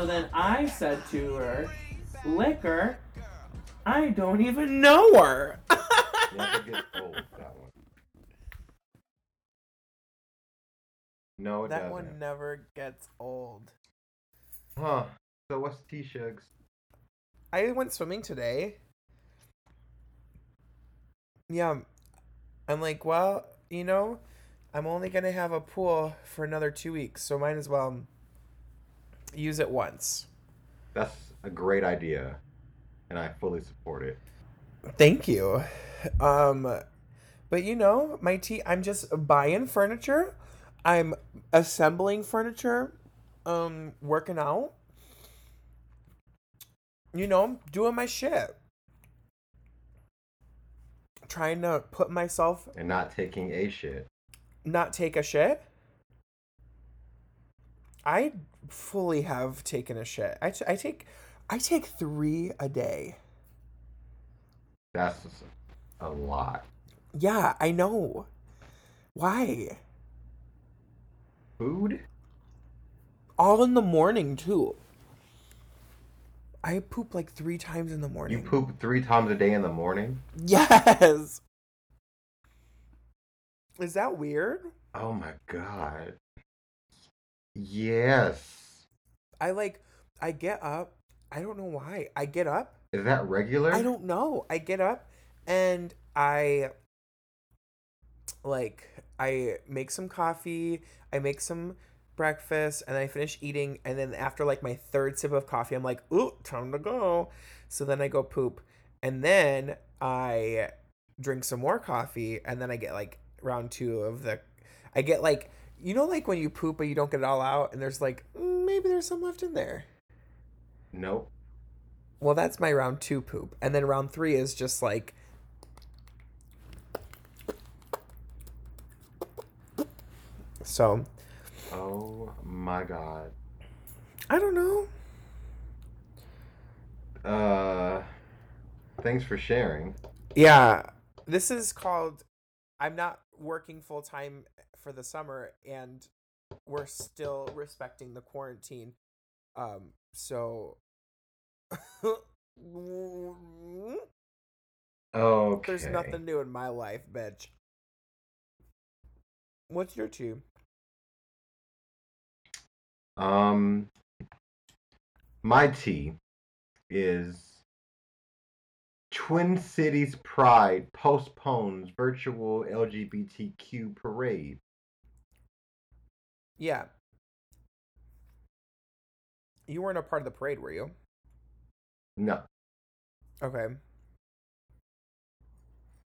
so then I said to her, Liquor, I don't even know her. Never old, that one. No, it that doesn't. one never gets old. Huh. So what's T Shugs? I went swimming today. Yeah. I'm like, well, you know, I'm only going to have a pool for another two weeks, so might as well use it once. That's a great idea, and I fully support it. Thank you. Um, but you know, my tea, I'm just buying furniture. I'm assembling furniture, um, working out. You know, doing my shit. Trying to put myself And not taking a shit. not take a shit. I fully have taken a shit. I, t- I take I take 3 a day. That's a lot. Yeah, I know. Why? Food? All in the morning too. I poop like three times in the morning. You poop three times a day in the morning? Yes. Is that weird? Oh my god. Yes. I like I get up. I don't know why. I get up. Is that regular? I don't know. I get up and I like I make some coffee, I make some breakfast, and I finish eating, and then after like my third sip of coffee, I'm like, ooh, time to go. So then I go poop. And then I drink some more coffee, and then I get like round two of the I get like you know like when you poop but you don't get it all out and there's like mm, maybe there's some left in there. Nope. Well, that's my round two poop. And then round three is just like. So, Oh my god. I don't know. Uh thanks for sharing. Yeah. This is called. I'm not working full time for the summer and we're still respecting the quarantine. Um, so. Okay. There's nothing new in my life, bitch. What's your two? Um my tea is Twin Cities Pride postpones virtual LGBTQ parade. Yeah. You weren't a part of the parade, were you? No, Okay.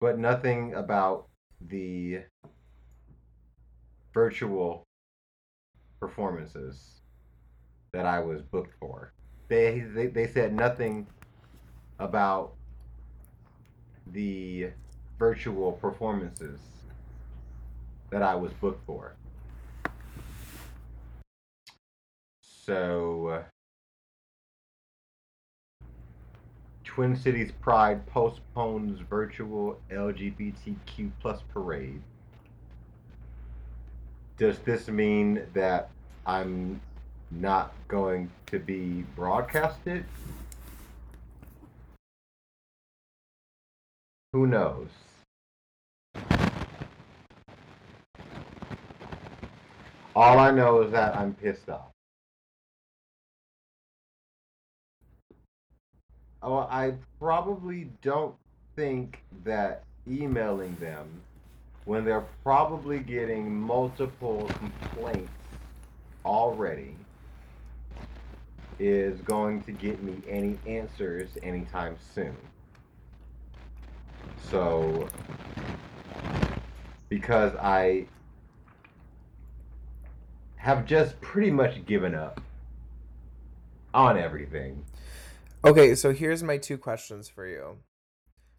but nothing about the virtual performances that I was booked for. They they, they said nothing about the virtual performances that I was booked for. So uh, Twin Cities Pride postpones virtual LGBTQ plus parade. Does this mean that I'm not going to be broadcasted? Who knows? All I know is that I'm pissed off. Oh, I probably don't think that emailing them when they're probably getting multiple complaints already is going to get me any answers anytime soon. So, because I have just pretty much given up on everything. Okay, so here's my two questions for you.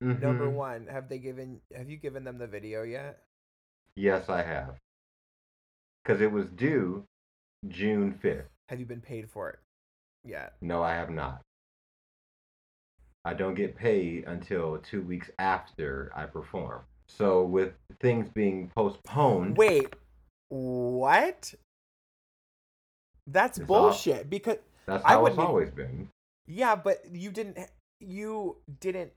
Number Mhm. one, have they given have you given them the video yet? Yes, I have. Because it was due June 5th. Have you been paid for it yet? No, I have not. I don't get paid until two weeks after I perform. So, with things being postponed, Wait, what? That's It's bullshit. Because That's I how it's e- always been. Yeah, but you didn't you didn't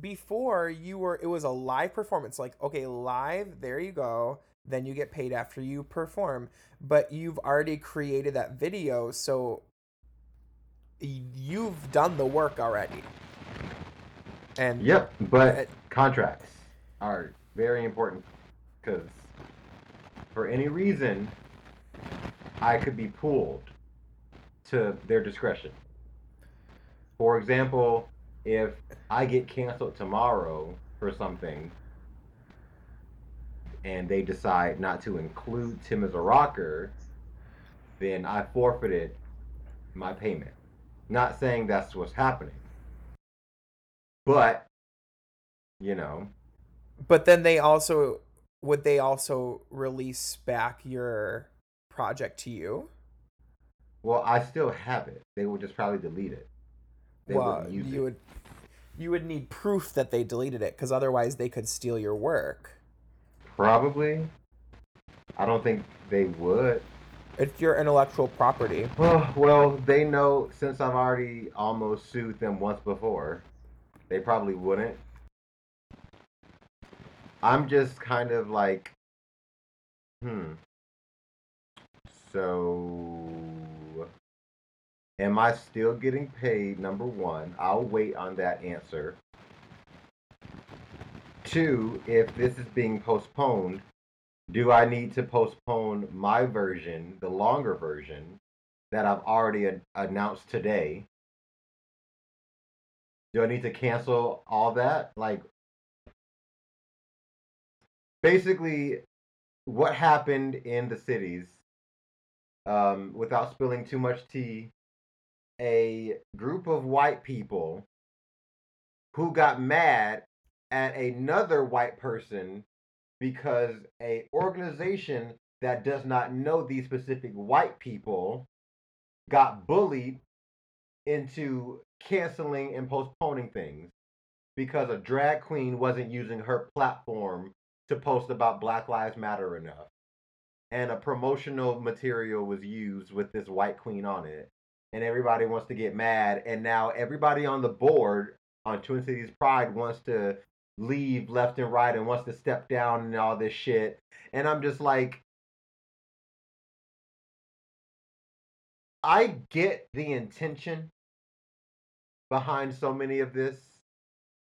before you were it was a live performance like okay, live, there you go. Then you get paid after you perform, but you've already created that video so you've done the work already. And Yep, but Uh, contracts are very important because for any reason, I could be pulled to their discretion. For example, if I get canceled tomorrow for something and they decide not to include Tim as a rocker, then I forfeited my payment. Not saying that's what's happening. But, you know, but then they also would they also release back your project to you? well, I still have it. They will just probably delete it. They well, wouldn't use you it. would you would need proof that they deleted it because otherwise they could steal your work. Probably. I don't think they would. It's your intellectual property. Well, well, they know since I've already almost sued them once before, they probably wouldn't. I'm just kind of like, hmm. So, am I still getting paid? Number one, I'll wait on that answer. Two, if this is being postponed, do I need to postpone my version, the longer version, that I've already an- announced today? Do I need to cancel all that? Like, basically, what happened in the cities, um, without spilling too much tea, a group of white people who got mad at another white person because a organization that does not know these specific white people got bullied into canceling and postponing things because a drag queen wasn't using her platform to post about Black Lives Matter enough. And a promotional material was used with this white queen on it. And everybody wants to get mad. And now everybody on the board on Twin Cities Pride wants to leave left and right and wants to step down and all this shit. And I'm just like, I get the intention behind so many of this.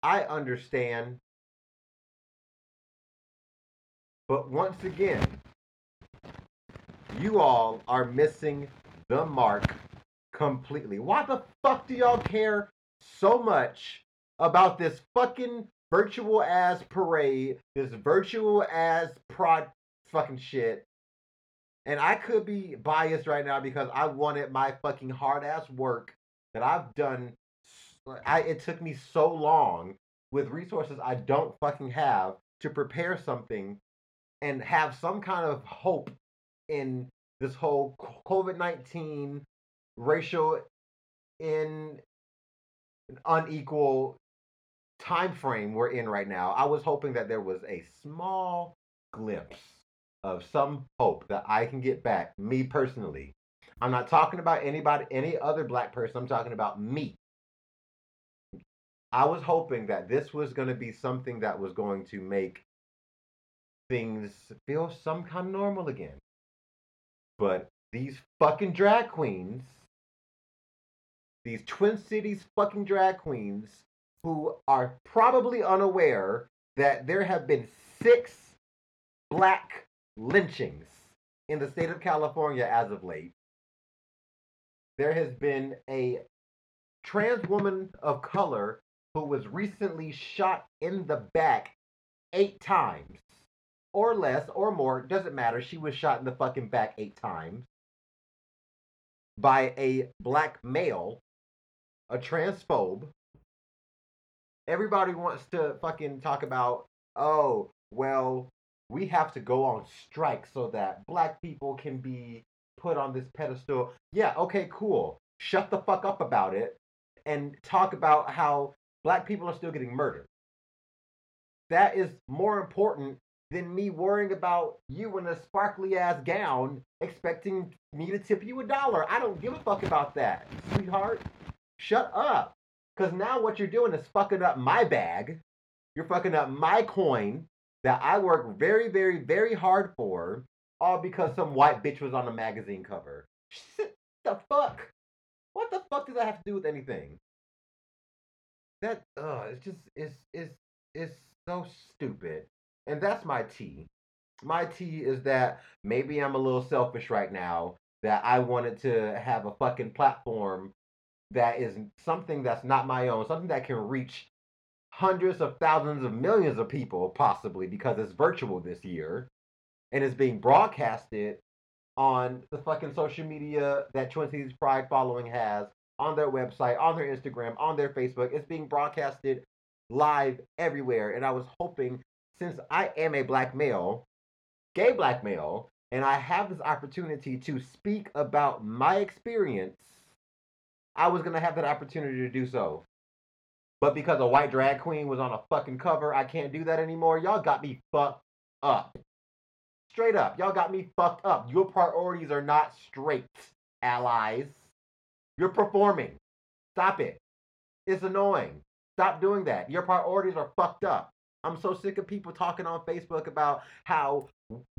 I understand. But once again, you all are missing the mark completely. Why the fuck do y'all care so much about this fucking virtual ass parade, this virtual ass prod fucking shit? And I could be biased right now because I wanted my fucking hard ass work that I've done. I it took me so long with resources I don't fucking have to prepare something and have some kind of hope in this whole COVID nineteen racial in an unequal time frame we're in right now. I was hoping that there was a small glimpse of some hope that I can get back, me personally. I'm not talking about anybody, any other black person. I'm talking about me. I was hoping that this was going to be something that was going to make things feel some kind of normal again. But these fucking drag queens, these Twin Cities fucking drag queens, who are probably unaware that there have been six black lynchings in the state of California as of late. There has been a trans woman of color who was recently shot in the back eight times or less or more, doesn't matter. She was shot in the fucking back eight times by a black male, a transphobe. Everybody wants to fucking talk about, oh, well, we have to go on strike so that black people can be put on this pedestal. Yeah, okay, cool. Shut the fuck up about it and talk about how black people are still getting murdered. That is more important than me worrying about you in a sparkly ass gown expecting me to tip you a dollar. I don't give a fuck about that, sweetheart. Shut up. Because now what you're doing is fucking up my bag. You're fucking up my coin that I work very, very, very hard for, all because some white bitch was on a magazine cover. Shit, the fuck? What the fuck does that have to do with anything? That uh, it's just it's it's it's so stupid. And that's my tea. My tea is that maybe I'm a little selfish right now. That I wanted to have a fucking platform that is something that's not my own, something that can reach hundreds of thousands of millions of people, possibly because it's virtual this year and it's being broadcasted on the fucking social media that Twin Cities Pride following has on their website, on their Instagram, on their Facebook. It's being broadcasted live everywhere. And I was hoping, since I am a black male, gay black male, and I have this opportunity to speak about my experience, I was to have that opportunity to do so. But because a white drag queen was on a fucking cover, I can't do that anymore. Y'all got me fucked up. Straight up. Y'all got me fucked up. Your priorities are not straight, allies. You're performing. Stop it. It's annoying. Stop doing that. Your priorities are fucked up. I'm so sick of people talking on Facebook about how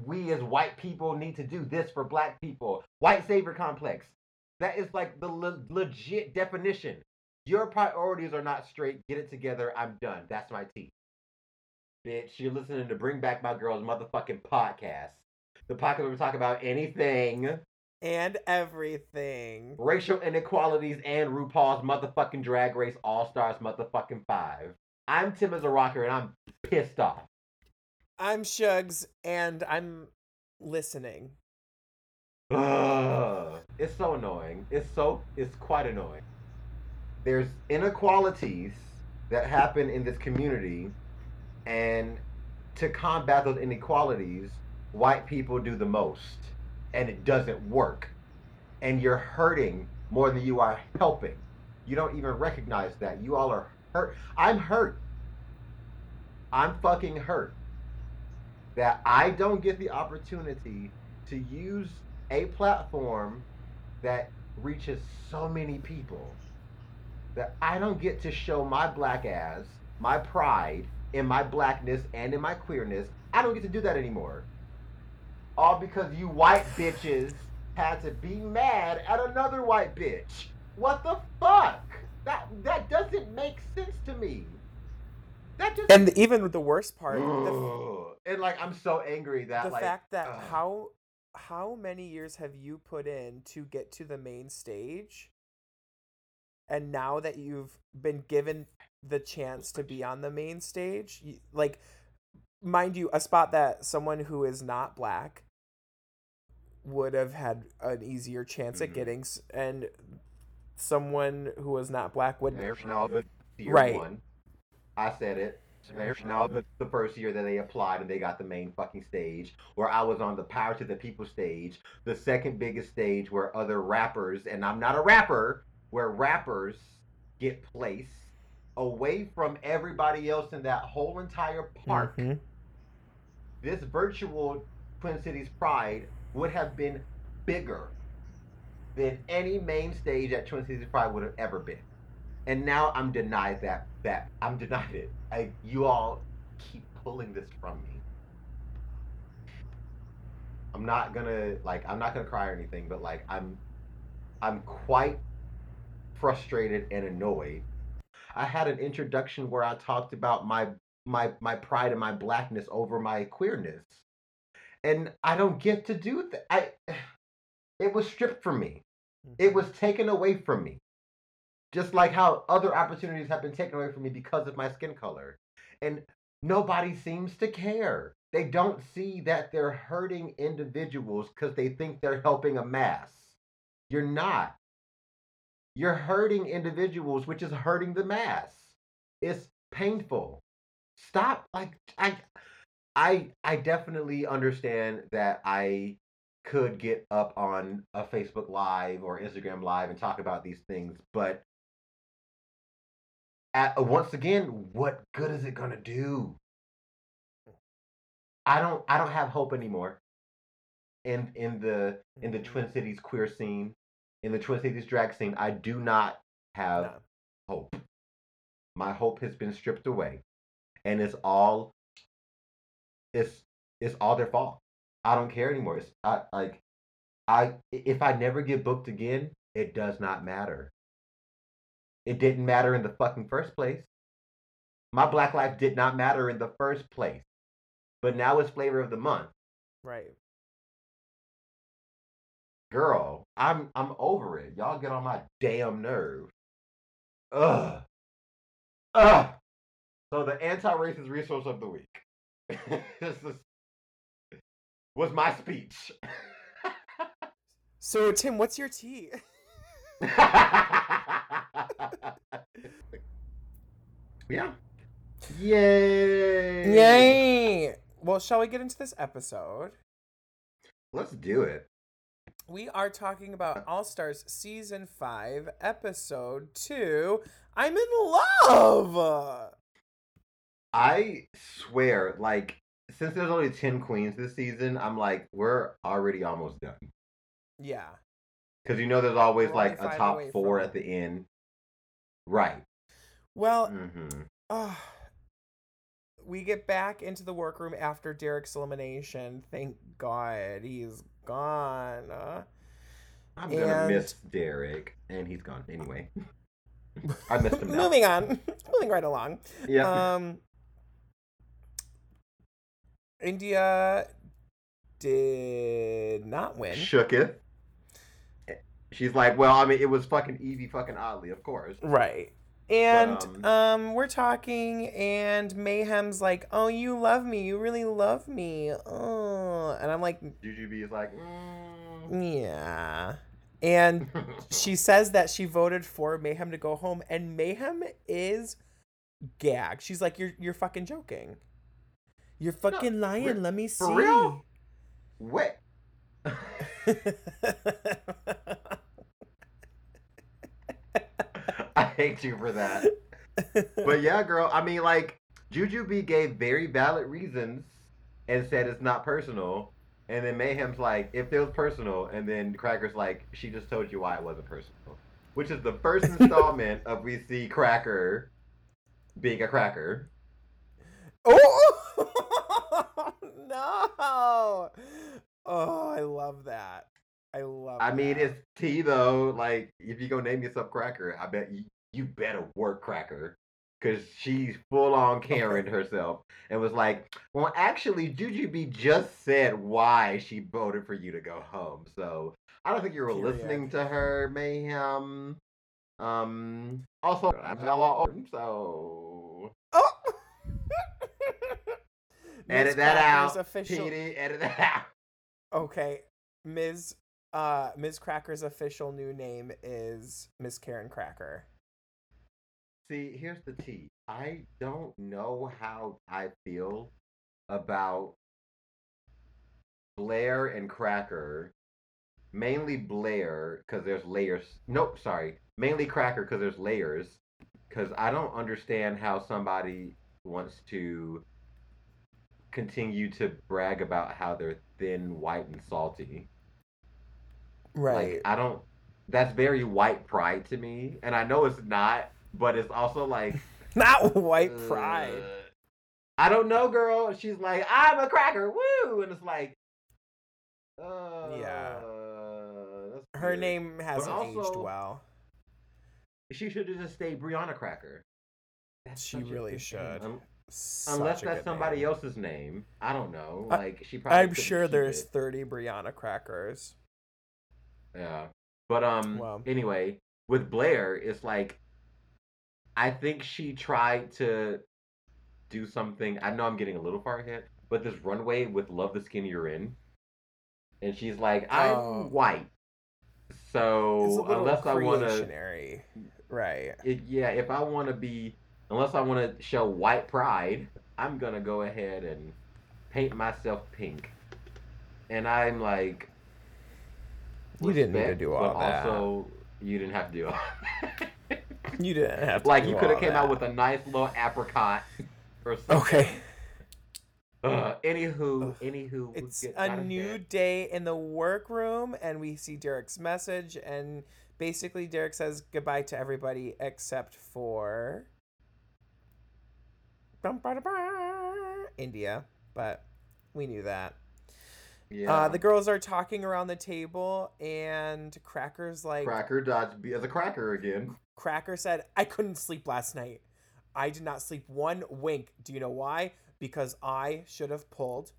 we as white people need to do this for black people. White savior complex. That is like the le- legit definition. Your priorities are not straight. Get it together. I'm done. That's my tea bitch. You're listening to Bring Back My Girls motherfucking podcast. The podcast where we talk about anything and everything. Racial inequalities and RuPaul's motherfucking Drag Race All Stars motherfucking five. I'm Tim as a rocker and I'm pissed off. I'm Shugs and I'm listening. Ugh, it's so annoying. It's so it's quite annoying. There's inequalities that happen in this community and to combat those inequalities, white people do the most. And it doesn't work. And you're hurting more than you are helping. You don't even recognize that. You all are hurt. I'm hurt. I'm fucking hurt that I don't get the opportunity to use a platform that reaches so many people. That I don't get to show my black ass, my pride, in my blackness and in my queerness. I don't get to do that anymore. All because you white bitches had to be mad at another white bitch. What the fuck? That that doesn't make sense to me. That just and even the worst part, the, and like I'm so angry that the like, fact that uh, how how many years have you put in to get to the main stage, and now that you've been given the chance to be on the main stage like mind you a spot that someone who is not black would have had an easier chance mm-hmm. at getting and someone who was not black wouldn't. right one. i said it the first year that they applied and they got the main fucking stage, where I was on the Power to the People stage, the second biggest stage where other rappers, and I'm not a rapper, where rappers get placed away from everybody else in that whole entire park, mm-hmm. this virtual Twin Cities Pride would have been bigger than any main stage at Twin Cities Pride would have ever been. And now I'm denied that that I'm denied it. I you all keep pulling this from me. I'm not gonna like I'm not gonna cry or anything, but like I'm I'm quite frustrated and annoyed I had an introduction where I talked about my my my pride and my blackness over my queerness. And I don't get to do that. I it was stripped from me. It mm-hmm. was taken away from me. Just like how other opportunities have been taken away from me because of my skin color. And nobody seems to care. They don't see that they're hurting individuals because they think they're helping a mass. You're not. You're hurting individuals, which is hurting the mass. It's painful. Stop. Like I, I, I definitely understand that I could get up on a Facebook Live or Instagram Live and talk about these things, but at, once again, what good is it gonna do? I don't I don't have hope anymore. In in the in the Mhm. Twin Cities queer scene, in the Twin Cities drag scene, I do not have No. hope. My hope has been stripped away, and it's all it's it's all their fault. I don't care anymore. It's I like I if I never get booked again, it does not matter. It didn't matter in the fucking first place. My black life did not matter in the first place. But now it's flavor of the month. Right. Girl, I'm I'm over it. Y'all get on my damn nerve. Ugh. Ugh. So the anti-racist resource of the week. this is, was my speech. So Tim, what's your tea? yeah. Yay. Yay! Well, shall we get into this episode? Let's do it. We are talking about uh. All Stars season five, episode two. I'm in love. I swear, like, since there's only 10 queens this season, I'm like, we're already almost done. Yeah. Because you know there's always We're like a top four at the end. Right. Well, hmm uh, we get back into the workroom after Derrick's elimination. Thank God he's gone. Uh, I'm gonna miss Derrick, and he's gone anyway. I missed him now. Moving on. Moving right along. Yeah. Um, India did not win. Shooketh. She's like, well, I mean, it was fucking Evie fucking oddly, of course. Right. And um, um, we're talking, and Mayhem's like, "Oh, you love me. You really love me." Oh, and I'm like, Jujubee is like, mm. "Yeah." And she says that she voted for Mayhem to go home, and Mayhem is gagged. She's like, "You're you're fucking joking. You're fucking lying. Let me see." for real? what? I hate you for that. But yeah, girl, I mean, like, Jujubee gave very valid reasons and said it's not personal. And then Mayhem's like, if it was personal. And then Cracker's like, she just told you why it wasn't personal. Which is the first installment of we see Cracker being a cracker. oh no! Oh, I love that. I love. I mean, it's T though. Like, if you go name yourself Cracker, I bet you, you better work Cracker. Because she's full on Karen herself and was like, well, actually, Jujubee just said why she voted for you to go home. So I don't think you were Period. listening to her, Mayhem. Um, also, I'm Ella Orton, so Oh. edit that Cracker's out. Official. PD, edit that out. Okay, Ms. Uh, Ms. Cracker's official new name is Miss Karen Cracker. See, here's the tea. I don't know how I feel about Blair and Cracker. Mainly Blair, because there's layers. Nope, sorry. Mainly Cracker, because there's layers. Because I don't understand how somebody wants to continue to brag about how they're thin, white, and salty. Right. Like I don't. That's very white pride to me, and I know it's not, but it's also like Not white pride. uh, I don't know, girl. She's like, I'm a cracker, woo, and it's like, uh, Yeah. that's Her weird. name hasn't aged well. She should have just stayed Brianna Cracker. That's She really should. Such unless that's somebody name. else's name. I don't know. Like she probably. I'm sure there's it. 30 Brianna Crackers. Yeah. But um Wow. anyway, with Blair, it's like I think she tried to do something. I know I'm getting a little far ahead, but this runway with Love the Skin You're In. And she's like, I'm Oh. white. So unless I wanna. Right. it, yeah, if I wanna be unless I wanna show white pride, I'm gonna go ahead and paint myself pink. And I'm like You didn't need to do all but that. also you didn't have to do all You didn't have to like you could have came out with a nice little apricot or something. Okay. Uh, anywho, Ugh. anywho, It's get a new day in the workroom, and we see Derrick's message, and basically Derrick says goodbye to everybody except for Bum, ba, da, ba, India, but we knew that. Yeah, Uh, the girls are talking around the table, and Cracker's like, cracker dodge be as a cracker again. Cracker said, I couldn't sleep last night. I did not sleep one wink. Do you know why? Because I should have pulled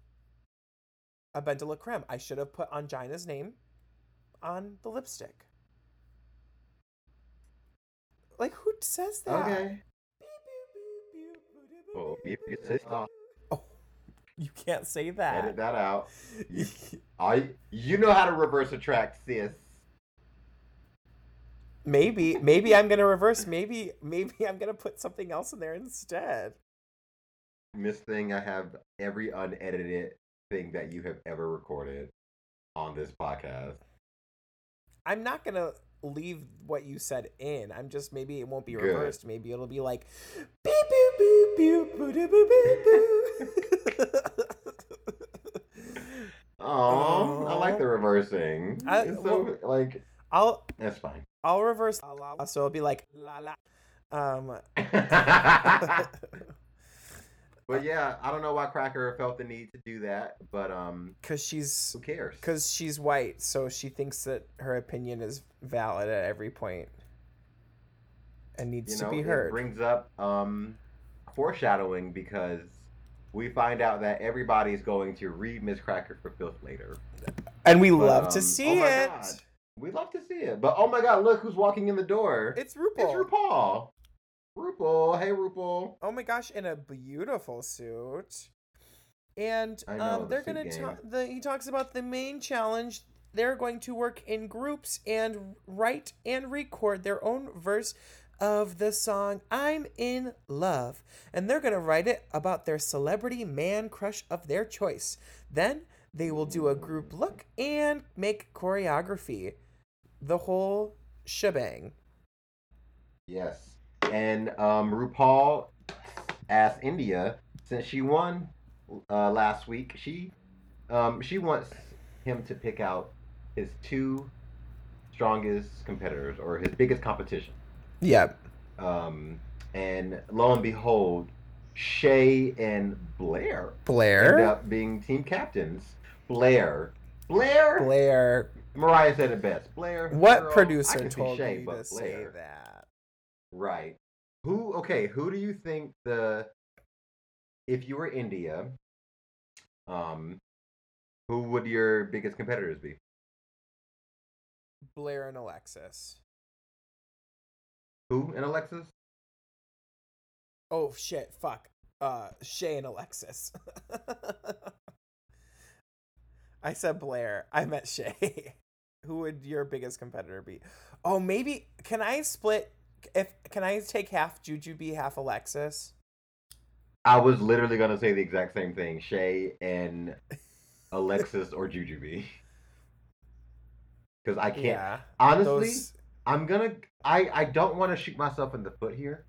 a BenDeLaCreme. I should have put Ongina's name on the lipstick. Like, who says that? Okay. Oh, beep, beep. Oh, you can't say that. Edit that. out. You, I, you know how to reverse a track, sis. maybe, maybe I'm gonna reverse. Maybe, maybe I'm gonna put something else in there instead. Miss Thing, I have every unedited thing that you have ever recorded on this podcast. I'm not gonna leave what you said in. I'm just maybe it won't be Good. reversed. Maybe it'll be like beep boop boop boo doo boo boo boo. Oh, I like the reversing. I- It's so well- like I'll that's fine. I'll reverse so it'll be like la la. Um but yeah, I don't know why Cracker felt the need to do that, but um, cuz she's who cares? cuz she's white, so she thinks that her opinion is valid at every point and needs you to know, be it heard. brings up um foreshadowing because we find out that everybody's going to read Miss Cracker for filth later. and we But, love to um, see oh my it. God. We love to see it, but oh my god, look who's walking in the door! It's RuPaul. It's RuPaul. RuPaul. Hey RuPaul. Oh my gosh, in a beautiful suit. And know, um, they're gonna talk. The, he talks about the main challenge. They're going to work in groups and write and record their own verse of the song "I'm in Love," and they're gonna write it about their celebrity man crush of their choice. Then they will do a group look and make choreography. The whole shebang. Yes. And um, RuPaul asked India, since she won uh, last week, she um, she wants him to pick out his two strongest competitors or his biggest competition. Yeah. Um, and lo and behold, Shea and Blair Blair end Blair. up being team captains. Blair. Blair. Blair. Mariah said it best. Blair. What girl, producer told Shea, you to say that? Right. Who? Okay. Who do you think the? If you were India, um, who would your biggest competitors be? Blair and Alexis. Who and Alexis? Oh shit! Fuck. Uh, Shea and Alexis. I said Blair. I meant Shea. Who would your biggest competitor be? Oh, maybe. Can I split? If can I take half Jujubee, half Alexis? I was literally gonna say the exact same thing. Shea and Alexis or Jujubee. Because I can't. Yeah. Honestly, Those. I'm gonna. I I don't want to shoot myself in the foot here,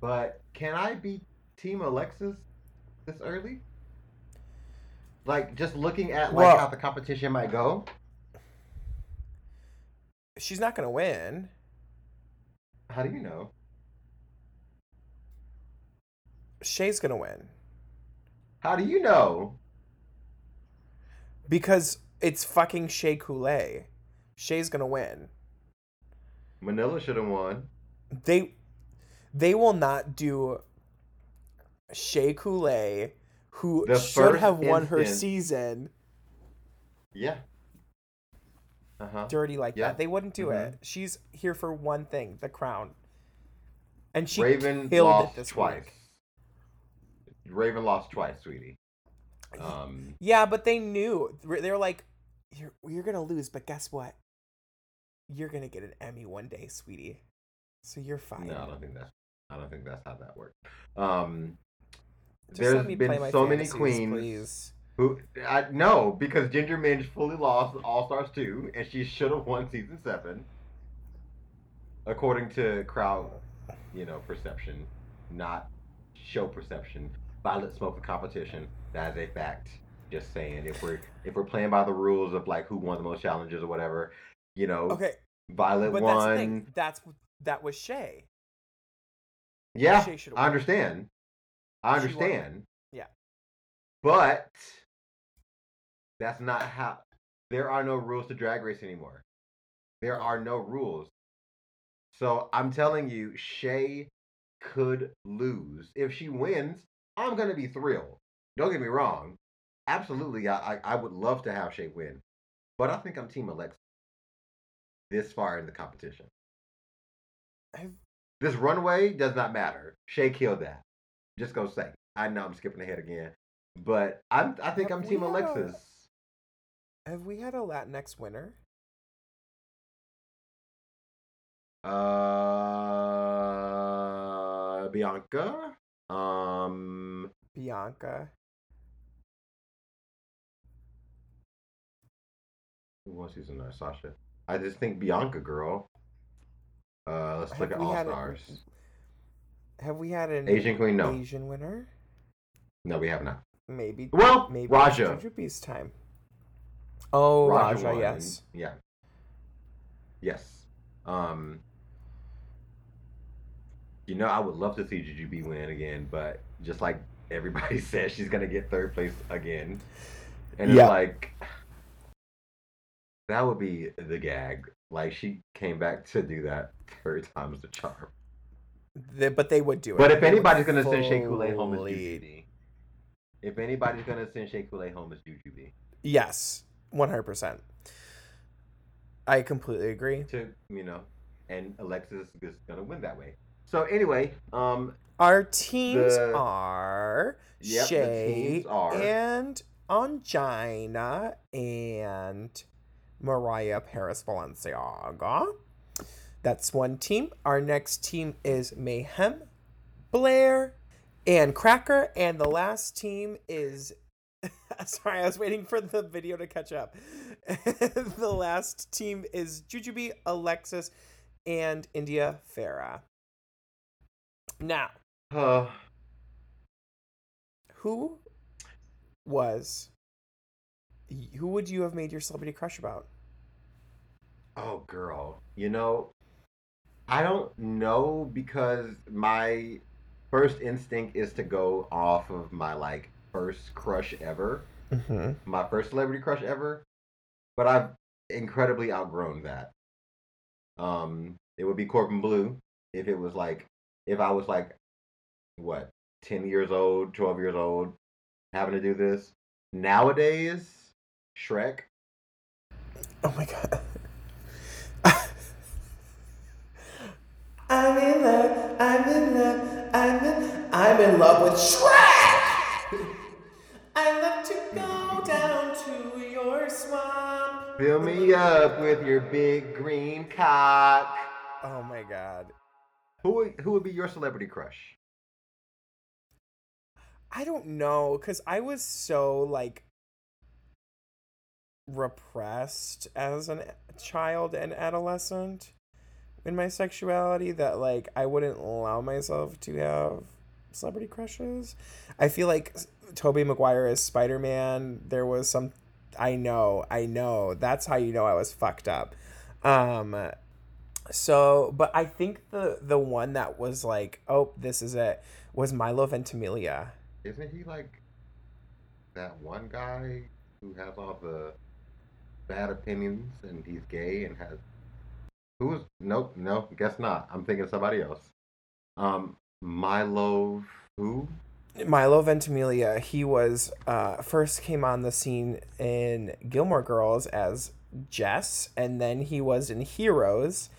but can I be Team Alexis this early? Like just looking at like Well- how the competition might go. She's not gonna win. How do you know? Shea's gonna win How do you know? because it's fucking Shea Coulee. Shea's gonna win. Manila should have won. they they will not do Shea Coulee, who The should have won her season Yeah. Uh huh. dirty like Yeah. that. They wouldn't do Mhm. it. She's here for one thing, the crown. And she Raven killed lost it this twice. week. Raven lost twice, sweetie. Um, Yeah, but they knew. They were like, "You're you're gonna lose, but guess what? You're gonna get an Emmy one day, sweetie. So you're fine." no, I don't think that's. I don't think that's how that works. Um, Just there's let me play been so many queens please. who I no because Ginger Minj fully lost All Stars two, and she should have won season seven, according to crowd, you know, perception, not show perception. Violet Smoke the competition. That is a fact. Just saying, if we're if we're playing by the rules of like who won the most challenges or whatever, you know, Okay, Violet but won. that's the thing. That's that was Shea. Yeah, Shea I understand. I understand. Yeah. But that's not how. There are no rules to drag race anymore. There are no rules. So I'm telling you, Shea could lose. If she wins, I'm gonna be thrilled. Don't get me wrong. Absolutely, I I, I would love to have Shea win. But I think I'm Team Alexa. This far in the competition. I've- This runway does not matter. Shea killed that. Just go say. I know I'm skipping ahead again, but I'm. I think Have I'm Team had a- Alexis. Have we had a Latinx winner? Uh, Bianca. Um, Bianca. who is in there? Sasha. I just think Bianca, girl. Uh, let's look Have at All had a- Stars. Have we had an Asian Queen, no, Asian winner? no, we have not. Maybe. Well, maybe Raja. Jujubee's time. Oh, Raja, won. yes. Yeah. Yes. Um. You know, I would love to see Jujubee win again, but just like everybody says, she's gonna get third place again, and it's like that would be the gag. Like she came back to do that third time's the charm. The- but they would do it. But if They anybody's gonna send Shea Coulee home, it's Jujubee. If anybody's gonna send Shea Coulee home, it's Jujubee. Yes, one hundred percent. I completely agree. To you know, and Alexis is gonna win that way. So anyway, um, Our teams The- are Yep, Shea teams are- and Ongina and Mariah Paris Balenciaga. That's one team. Our next team is Mayhem, Blair, and Cracker. And the last team is. Sorry, I was waiting for the video to catch up. the last team is Jujubee, Alexis, and India Ferrah. Now, uh, who was who would you have made your celebrity crush about? Oh girl, you know, I don't know because my first instinct is to go off of my like first crush ever, Mm-hmm. my first celebrity crush ever, but I've incredibly outgrown that. Um, it would be Corbin Bleu if it was like if I was like what ten years old, twelve years old, having to do this. Nowadays, Shrek. Oh my god. I'm in love. I'm in love. I'm in. I'm in love with Shrek. I love to go down to your swamp. Fill me up with your big green cock. Oh my god. Who would, who would be your celebrity crush? I don't know, cause I was so like repressed as a child and adolescent in my sexuality that like I wouldn't allow myself to have celebrity crushes. I feel like Tobey Maguire as Spider Man. There was some. I know, I know. That's how you know I was fucked up. Um, so, but I think the the one that was like, oh, this is it, was Milo Ventimiglia. Isn't he like that one guy who has all the bad opinions and he's gay and has who's nope no guess not I'm thinking somebody else. Um, Milo who? Milo Ventimiglia, he was uh, first came on the scene in Gilmore Girls as Jess, and then he was in Heroes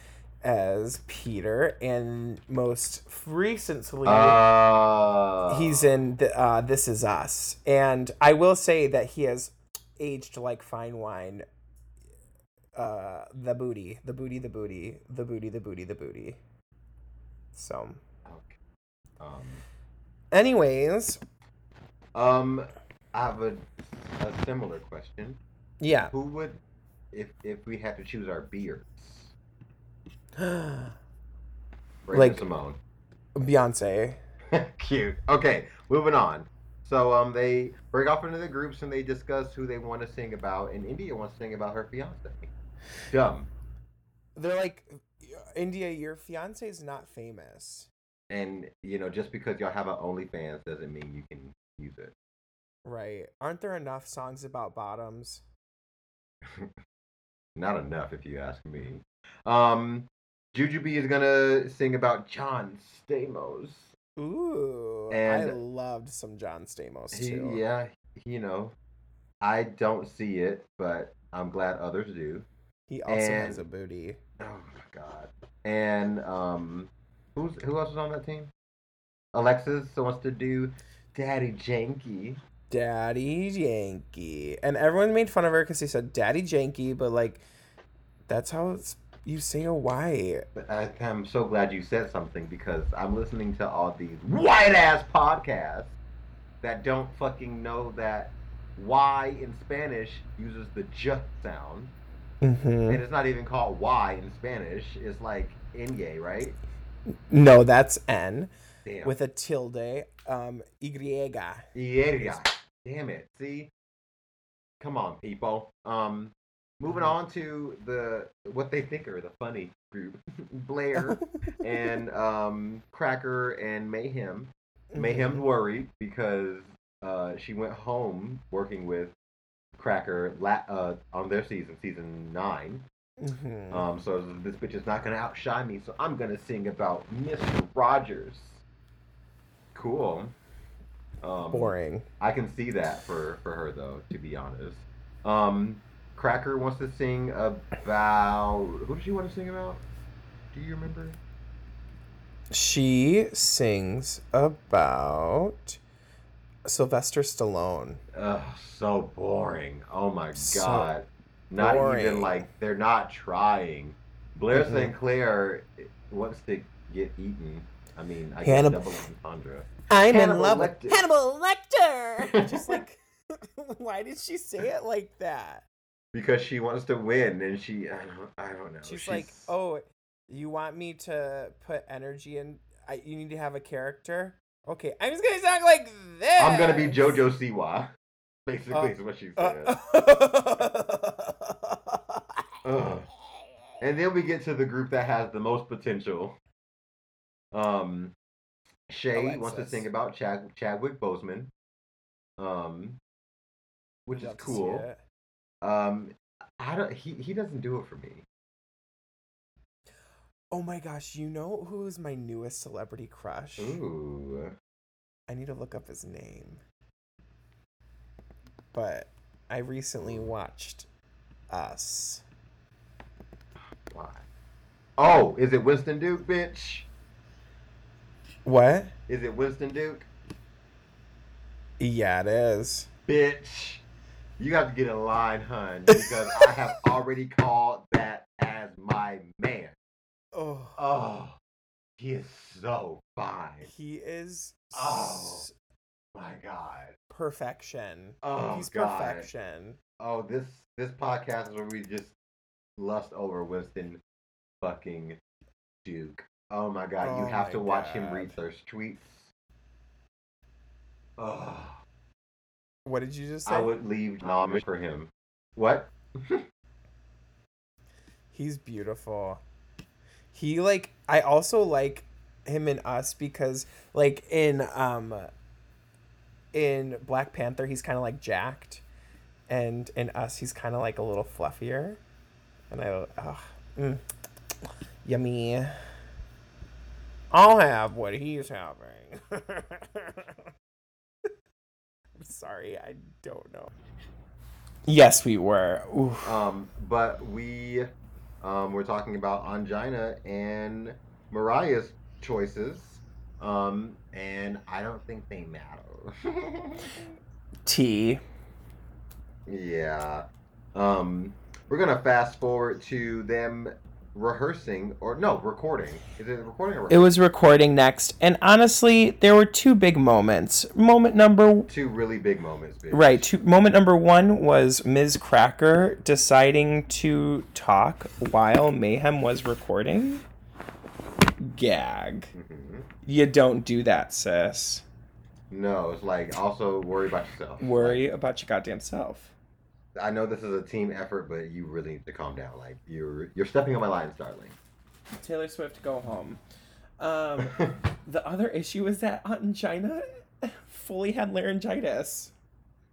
as Peter, and most recently Uh, he's in the, uh, This Is Us. And I will say that he has aged like fine wine. Uh, the booty, the booty, the booty, the booty, the booty, the booty. So, okay. Um, anyways, um, I have a, a similar question. yeah. Who would, if if we had to choose our beards? Like- Simone. Beyonce. Cute. Okay, moving on. So um, they break off into the groups and they discuss who they want to sing about. And India wants to sing about her fiance. Dumb. They're like, India, your fiance is not famous. And you know, just because y'all have an OnlyFans doesn't mean you can use it. Right. Aren't there enough songs about bottoms? Not enough, if you ask me. Um, Jujubee is gonna sing about John Stamos. Ooh, I loved some John Stamos He, too. yeah, you know, I don't see it, but I'm glad others do. He also has a booty. Oh my god. And um, who's who else is on that team? Alexis wants to do Daddy Janky. Daddy Yankee. And everyone made fun of her because he said Daddy Janky, but like, that's how it's, you say a Y. I, I'm so glad you said something because I'm listening to all these white ass podcasts that don't fucking know that Y in Spanish uses the j sound. Mm-hmm. And it's not even called Y in Spanish. It's like Inye, right? No, that's N Damn. with a tilde. Um, Y. Yeah. Damn it. See? Come on, people. Um moving on to the what they think are the funny group. Blair and um Cracker and Mayhem. Mayhem's worried because uh she went home working with Cracker la- uh on their season, season nine. Mhm. Um, so this bitch is not gonna outshine me, so I'm gonna sing about Mr. Rogers. Cool. Um, Boring. I can see that for for her though, to be honest. Um, Cracker wants to sing about who does she want to sing about? Do you remember? She sings about Sylvester Stallone. Ugh, so boring. Oh my So god. Not even like they're not trying. Blair Mhm. St. Clair wants to get eaten. I mean, I Hannib- guess double entendre. I'm Hannibal in love with Lecter. Hannibal Lecter. Just like, why did she say it like that? because she wants to win and she I don't I don't know. She's, like, oh, you want me to put energy in? I, you need to have a character. Okay, I'm just gonna talk like this. I'm gonna be Jojo Siwa. Basically, Uh, is what she said. Uh, And then we get to the group that has the most potential. Um, Shea wants to Alexis. sing about Chad, Chadwick Boseman. Um, which is Love to see cool. Um, I don't. He he doesn't do it for me. Oh my gosh, you know who's my newest celebrity crush? Ooh. I need to look up his name. But I recently watched Us. Why? Oh, is it Winston Duke, bitch? What? Is it Winston Duke? Yeah, it is. Bitch. You have to get in line, hun, because I have already called that as my man. Oh, Oh, he is so fine. he is Oh. s- My God. perfection. Oh, He's God. perfection. Oh, this this podcast is where we just lust over Winston fucking Duke. Oh my God, you Oh have to watch him God. read those tweets. Oh, What did you just say? I would leave nomination for him. What? He's beautiful. He like I also like him in Us because like in um in Black Panther he's kind of like jacked and in Us he's kind of like a little fluffier. And I oh, mm, yummy. I'll have what he's having. I'm sorry, I don't know. Yes, we were. Oof. Um, but we um, we're talking about Ongina and Mariah's choices. Um, and I don't think they matter. T. yeah. Um, we're gonna fast forward to them rehearsing or no recording. Is it recording or It was recording next, and honestly, there were two big moments. Moment number two really big moments. Bitch. right, two, moment number one was Miz Cracker deciding to talk while Mayhem was recording. Gag. Mhm. You don't do that, sis. No, it's like also worry about yourself. Worry about your goddamn self. I know this is a team effort, but you really need to calm down. Like you're you're stepping on my lines, darling. Taylor Swift, go home. Um, the other issue is that Ongina fully had laryngitis.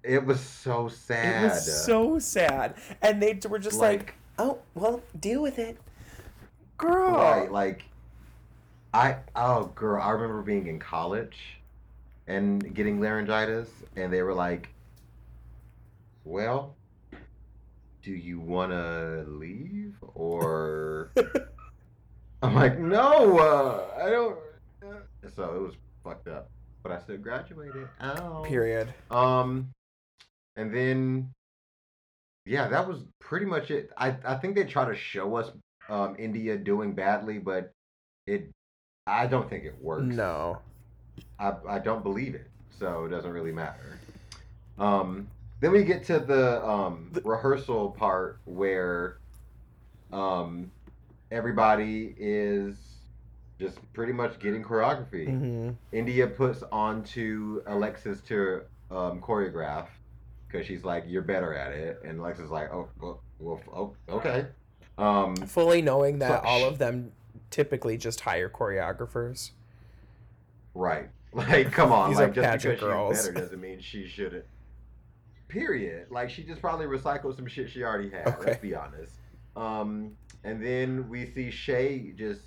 it was so sad. It was so sad, and they were just like, "Oh, well, deal with it, girl." Right, like I oh girl, I remember being in college and getting laryngitis and they were like, "Well, do you want to leave or I'm like, "No, uh, I don't." uh." So it was fucked up, but I still graduated. Oh. Period. Um, and then, yeah, that was pretty much it. I I think they try to show us um India doing badly, but it, I don't think it works. No. I I don't believe it, so it doesn't really matter. Um, then we get to the um The- rehearsal part where, um, everybody is just pretty much getting choreography. hmm India puts onto Alexis to um, choreograph because she's like, "You're better at it," and Alexis is like, "Oh, well, well oh, okay." Um, Fully knowing that So- all of them typically just hire choreographers. right? Like, come on, These like are just because girls. she's better doesn't mean she shouldn't. Period. Like, she just probably recycled some shit she already had. Okay. Let's be honest. Um, and then we see Shea just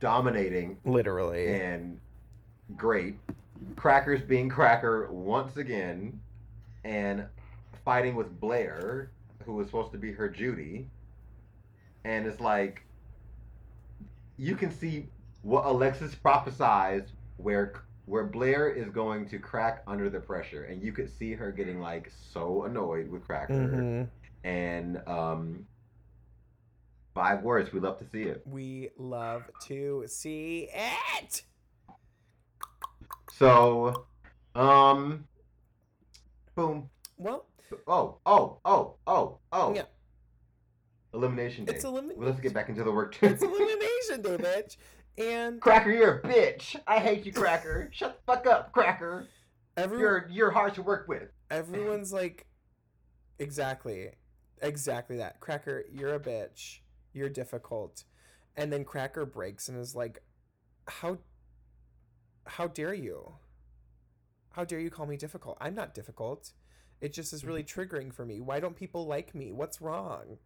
dominating Literally. and great. Crackers being Cracker once again, and fighting with Blair, who was supposed to be her Judy. And it's like, you can see what Alexis prophesized, where where Blair is going to crack under the pressure, and you could see her getting like so annoyed with Cracker. hmm And um, five words, we love to see it. We love to see it. So, um, boom. Well, Oh, oh, oh, oh, oh. Yeah. Elimination day. it's elimination. Well, let's get back into the work. It's elimination day, bitch. And Cracker, you're a bitch. I hate you, Cracker. Shut the fuck up, Cracker. everyone, You're you're hard to work with. everyone's like, exactly, exactly that. Cracker, you're a bitch. You're difficult. And then Cracker breaks and is like, how, how dare you? How dare you call me difficult? I'm not difficult. It just is really mm-hmm. triggering for me. Why don't people like me? What's wrong?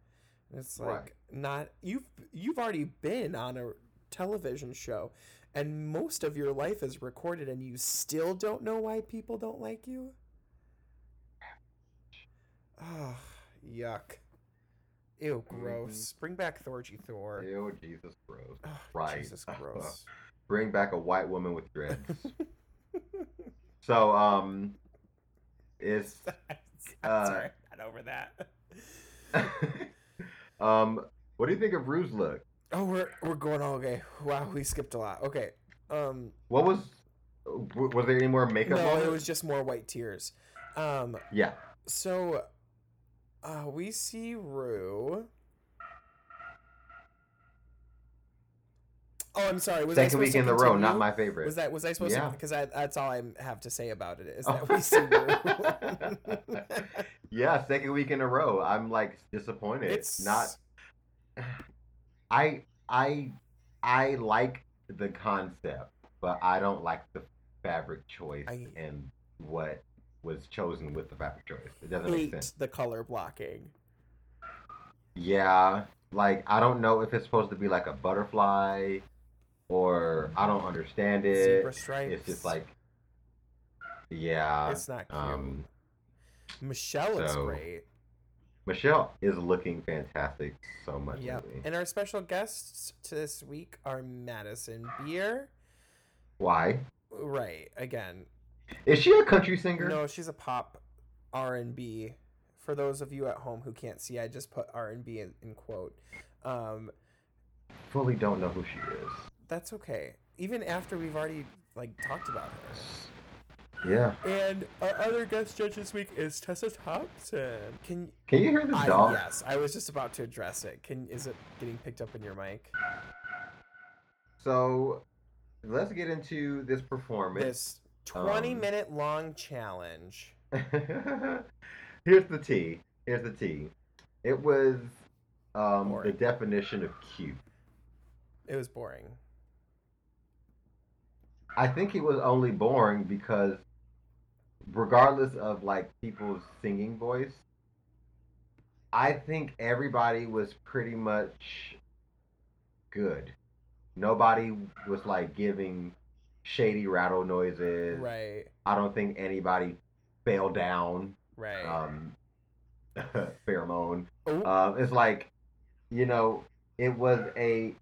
And it's like Right. not you've you've already been on a television show and most of your life is recorded and you still don't know why people don't like you? Oh, yuck. Ew, gross. Bring back Thorgy Thor. Ew, Jesus, gross. Ugh, Right. Jesus, gross. Bring back a white woman with dreads. so, um, it's Uh, sorry, not over that. um, what do you think of Rue's look? Oh, we're we're going all okay. Wow, we skipped a lot. Okay. Um What was? Was there any more makeup? no, it was just more white tears. Um Yeah. so uh we see Rue. Oh, I'm sorry. Was Second week in the row, not my favorite. Was that was I supposed Yeah. to? Because that's all I have to say about it is Oh. that we see Rue. yeah, second week in a row. I'm like disappointed. it's not. I I I like the concept, but I don't like the fabric choice I- and what was chosen with the fabric choice. It doesn't make sense. the color blocking. Yeah, like I don't know if it's supposed to be like a butterfly, or I don't understand it. Zebra stripes. It's just like, yeah. it's not cute. Um, Michelle is great. Michelle is looking fantastic so much. Yep. lately. And our special guests to this week are Madison Beer. Why? Right. Again. Is she a country singer? No, she's a pop R and B. For those of you at home who can't see, I just put R and B in, in quote. Um, Fully don't know who she is. that's okay. Even after we've already like talked about her. Yeah. And our other guest judge this week is Tessa Thompson. Can Can you hear the I, dog? yes, I was just about to address it. Can is it getting picked up in your mic? So let's get into this performance. This 20 Um, minute long challenge. Here's the tea. Here's the tea. It was um, the definition of cute. It was boring. I think it was only boring because, regardless of like people's singing voice, I think everybody was pretty much good. Nobody was like giving shady rattle noises. Right. I don't think anybody fell down. Right. Um, pheromone. Um, it's like, you know, it was a,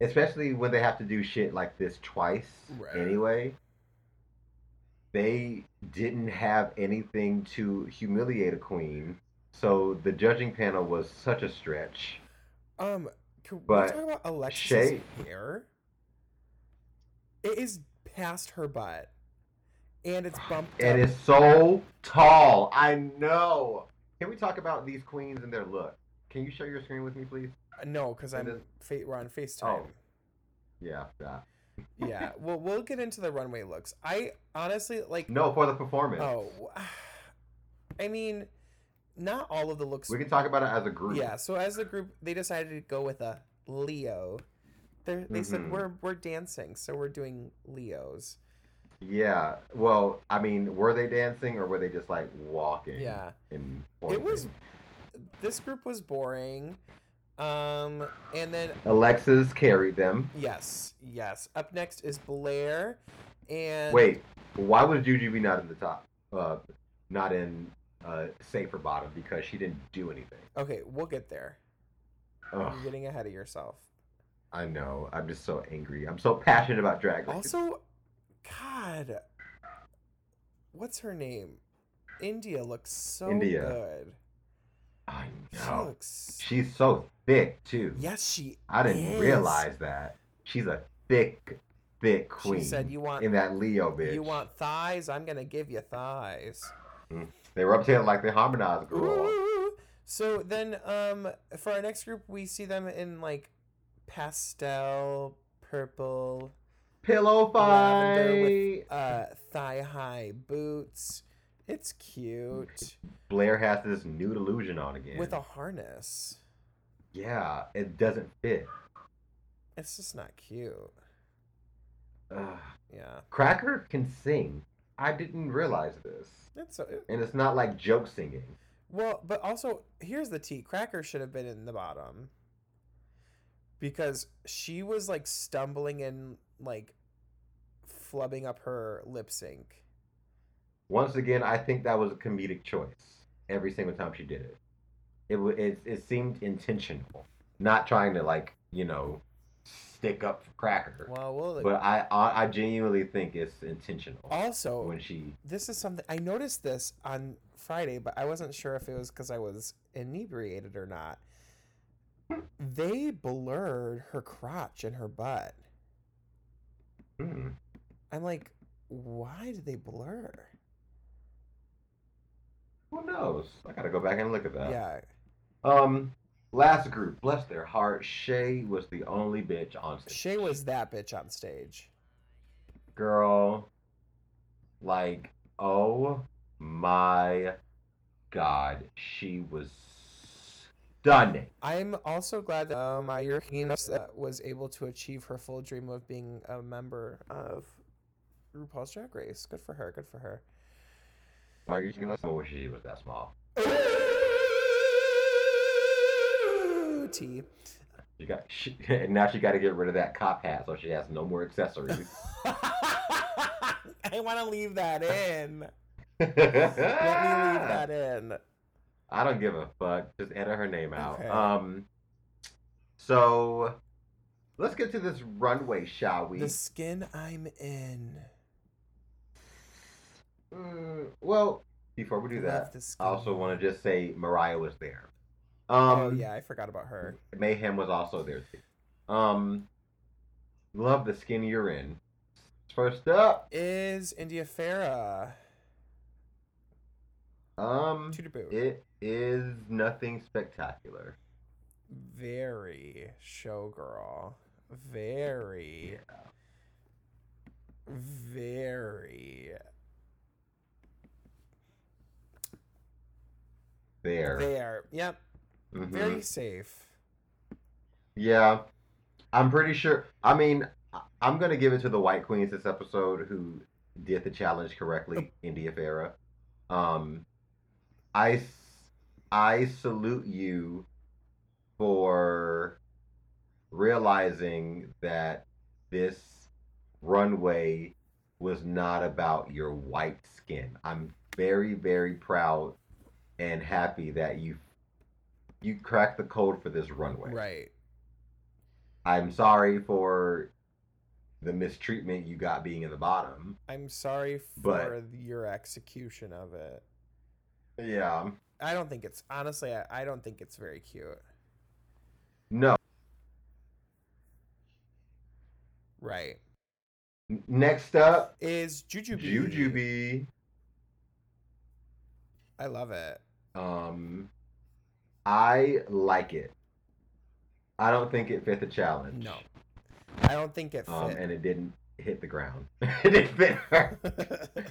especially when they have to do shit like this twice Right. anyway. They didn't have anything to humiliate a queen, so the judging panel was such a stretch. um, can but we talk about Alexis' Shay- hair? It is past her butt, and it's bumped It up. is so tall. I know. Can we talk about these queens and their look? Can you share your screen with me, please? No, because I'm is- fa- we're on Facetime. Oh. Yeah, that. Yeah. Well, we'll get into the runway looks. I honestly like. No, for the performance. Oh, I mean, not all of the looks. We can talk about it as a group. Yeah. So as a group, they decided to go with a Leo. They're, they said Mhm. we're we're dancing, so we're doing Leos. Yeah. Well, I mean, were they dancing or were they just like walking? Yeah. It was. This group was boring. Um, and then Alexis carried them. yes, yes. Up next is Blair, and Wait, why was Jujubee not in the top? Uh, not in uh, safer bottom because she didn't do anything. Okay, we'll get there. Ugh, You're getting ahead of yourself. I know. I'm just so angry. I'm so passionate about drag. race. Also, God, what's her name? India looks so India. good. I She know. looks. She's so thick too. Yes, she. I didn't is. realize that. She's a thick, thick queen. She said, "You want in that Leo bitch. you want thighs? I'm gonna give you thighs." They were up to it like they harmonized, girl. Ooh. So then, um, for our next group, we see them in like pastel, purple, Pillow Lavender fight. uh, thigh high boots. It's cute Blair has this nude illusion on again. with a harness. yeah, it doesn't fit. It's just not cute. Ugh. Yeah, Cracker can sing. I didn't realize this, it's a, and it's not like joke singing. well, but also here's the tea. Cracker should have been in the bottom because she was like stumbling and like flubbing up her lip sync. Once again, I think that was a comedic choice. Every single time she did it, it it it seemed intentional, not trying to like you know stick up for Cracker. Well, well, But I, I I genuinely think it's intentional also when she this is something I noticed this on Friday, but I wasn't sure if it was because I was inebriated or not. They blurred her crotch and her butt. Hmm. I'm like, why did they blur? Who knows? I gotta go back and look at that. Yeah, Um, last group, bless their heart. Shea was the only bitch on stage. Shea was that bitch on stage. girl. Like, oh my god, she was stunning. I'm also glad that um, my European uh, was able to achieve her full dream of being a member of RuPaul's Drag Race. Good for her. Good for her. Like, you can listen wish she was that small. T. She got, she, and now she got to get rid of that cop hat, so she has no more accessories. I want to leave that in. Let me leave that in. I don't give a fuck. Just edit her name out. Okay. Um. So, let's get to this runway, shall we? The skin I'm in. Mm, well, before we do that, I also want to just say Mariah was there. Um, oh yeah, I forgot about her. Mayhem was also there too. Um, love the skin you're in. First up, Is India Ferrah um, to the boot? it is nothing spectacular. Very showgirl. Very. very There. there. Yep, Mhm. very safe. Yeah, I'm pretty sure. I mean, I- I'm gonna give it to the White Queens this episode who did the challenge correctly, India Ferrah. Um, I salute you for realizing that this runway was not about your white skin. I'm very very proud and happy that you you cracked the code for this runway. Right. I'm sorry for the mistreatment you got being in the bottom. I'm sorry But- for your execution of it. Yeah. I don't think it's honestly. I, I don't think it's very cute. No. Right. Next up, Is Jujubee. Jujubee. I love it. Um, I like it. I don't think it fit the challenge. No. I don't think it fit. Um, and it didn't hit the ground. it didn't fit her.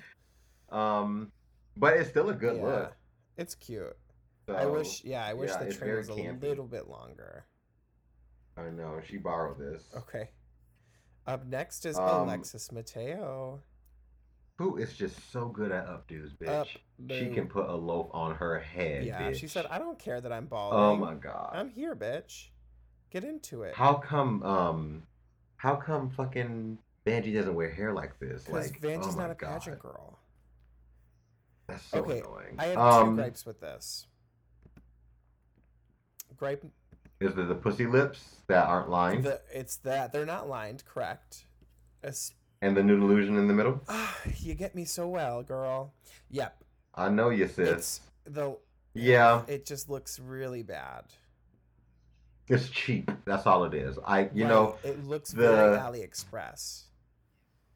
Um, but it's still a good Yeah, look. It's cute. So, I wish. Yeah, I wish yeah, the train was a campy. little bit longer. I know she borrowed this. Okay. Up next is Um, Alexis Mateo. Who is just so good at updos, bitch. Up She can put a loaf on her head. Yeah, she said, "I don't care that I'm balding. Oh my god. I'm here, bitch. Get into it." How come um how come fucking Vanjie doesn't wear hair like this? Because Like Vanjie's oh not a pageant girl. That's so Okay, annoying. I have um, two gripes with this. Gripe Is it the pussy lips that aren't lined the, it's that they're not lined, correct? And the nude illusion in the middle? ah, you get me so well, girl. Yep. I know you sis. It's the yeah, it just looks really bad. it's cheap. That's all it is. I you know, it looks the- very AliExpress.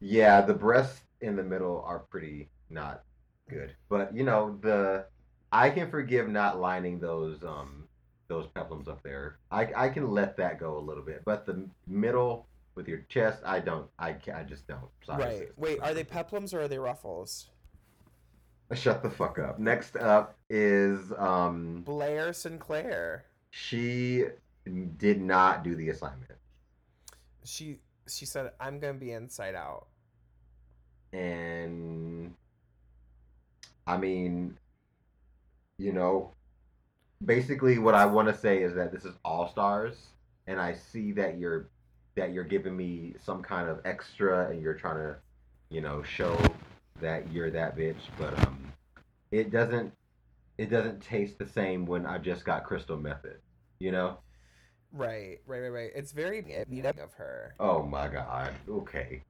yeah, the breasts in the middle are pretty not good. But you know, the I can forgive not lining those um those peplums up there. I I can let that go a little bit. But the middle with your chest, I don't. I I just don't. Sorry. Right. Wait, are they peplums or are they ruffles? Shut the fuck up. Next up is um Blair St. Clair. she did not do the assignment. She she said, "I'm gonna be inside out." and I mean, you know, basically what I want to say is that this is All Stars, and I see that you're that you're giving me some kind of extra, and you're trying to, you know, show that you're that bitch, but um, it doesn't it doesn't taste the same when I just got Crystal Method, you know. Right, right, right, right. It's very meaning of her. Oh my god. Okay.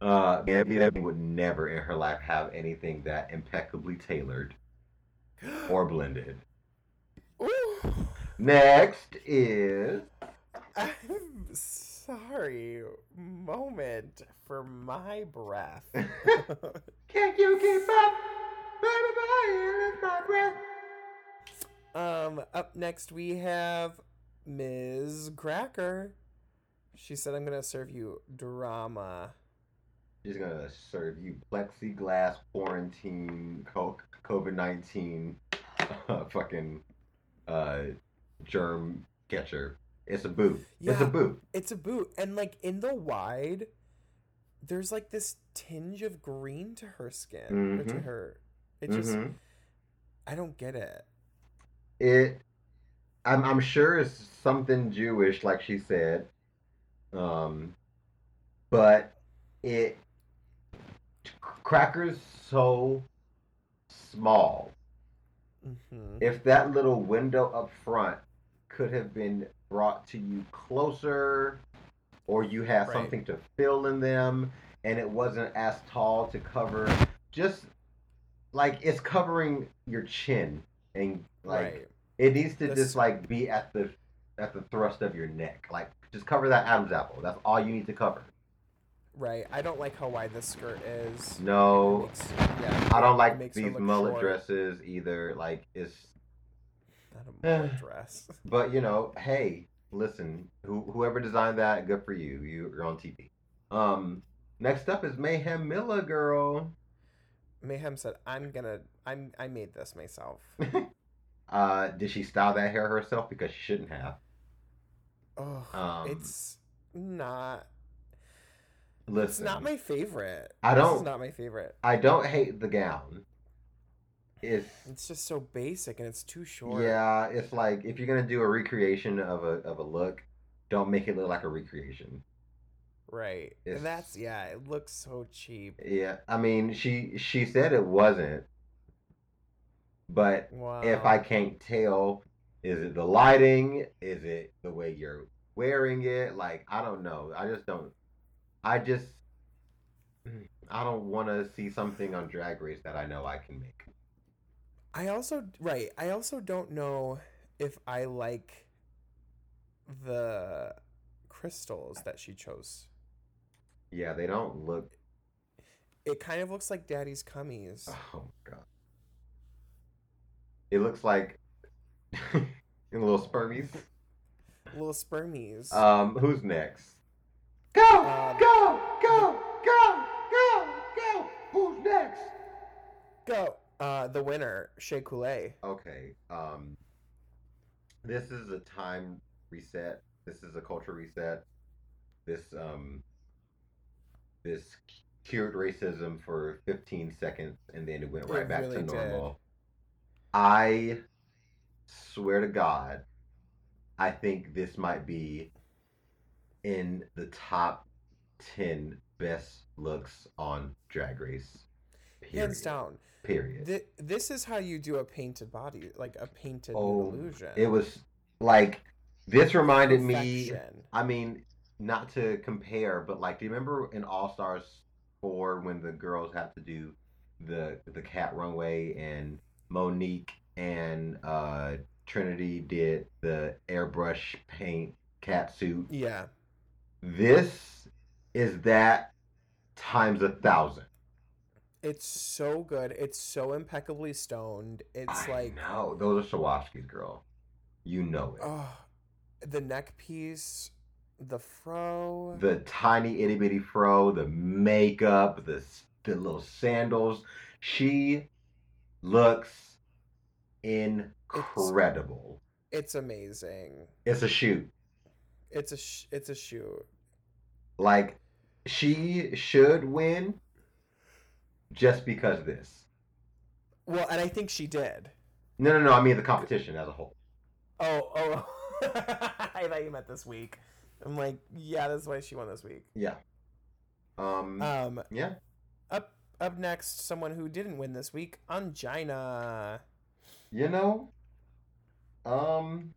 Uh, Gabby would never in her life have anything that impeccably tailored or blended. Ooh. Next is I'm sorry. Moment for my breath. Can't you keep up? Baby boy, it's my breath. um, up next we have Miz Cracker. She said, "I'm gonna serve you drama." She's gonna serve you plexiglass quarantine COVID nineteen uh, fucking uh germ catcher. It's a boot. Yeah, It's a boot. It's a boot, and like in the wide, there's like this tinge of green to her skin or to Mhm. her. It just, Mhm. I don't get it. it I'm I'm sure it's something Jewish, like she said. Um, but it crackers so small. hmm If that little window up front could have been brought to you closer, or you had Right. something to fill in them, and it wasn't as tall to cover, just like it's covering your chin and like right. it needs to The just like be at the at the thrust of your neck. Like just cover that Adam's apple. That's all you need to cover. Right. I don't like how wide this skirt is. No, makes- yeah, I don't like these mullet short. dresses either. Like it's Not a mullet dress. but you know, hey, listen, who, whoever designed that, good for you. You, you're on TV. Um, Next up is Mayhem Miller, girl. Mayhem said, "I'm gonna. I'm. I made this myself." Uh, did she style that hair herself? Because she shouldn't have. Oh, Um, it's not. Listen, It's not my favorite. I don't- is not my favorite. I don't hate the gown. It's It's just so basic and it's too short. yeah, it's like if you're gonna do a recreation of a of a look, don't make it look like a recreation. Right. It's- And that's yeah. It looks so cheap. Yeah, I mean she she said it wasn't, but Wow. if I can't tell, is it the lighting? Is it the way you're wearing it? Like I don't know. I just don't. I just I don't want to see something on Drag Race that I know I can make. I also right. I also don't know if I like the crystals that she chose. Yeah, they don't look. It kind of looks like Daddy's cummies. Oh my god. It looks like in little spermies. Little spermies. Um, who's next? Go, Um, go, go, go, go, go. Who's next? Go. Uh, the winner, Shea Coulee. Okay. Um, this is a time reset. This is a culture reset. This um, this cured racism for 15 seconds, and then it went It right back really to did. normal. I swear to God, I think this might be in the top 10 best looks on Drag Race. Hands down. Period. Th- this is how you do a painted body, like a painted Oh, illusion. It was like this reminded me. I mean, not to compare, but like, do you remember in All Stars four when the girls had to do the the cat runway and Monique and uh, Trinity did the airbrush paint cat suit? Yeah. This is that times a thousand. It's so good. It's so impeccably stoned. It's I like know those are Swarovskis, girl. You know it. oh, the neck piece, the fro. the tiny itty bitty fro, the makeup, the the little sandals. She looks incredible. it's amazing. It's a shoot. It's a sh- it's a shoot. Like she should win just because of this. Well, and I think she did. No, no, no. I mean the competition as a whole. Oh, oh. I thought you meant this week. I'm like, yeah, that's why she won this week. Yeah. Um. Um, yeah. up up next, someone who didn't win this week, Ongina. You know. Um.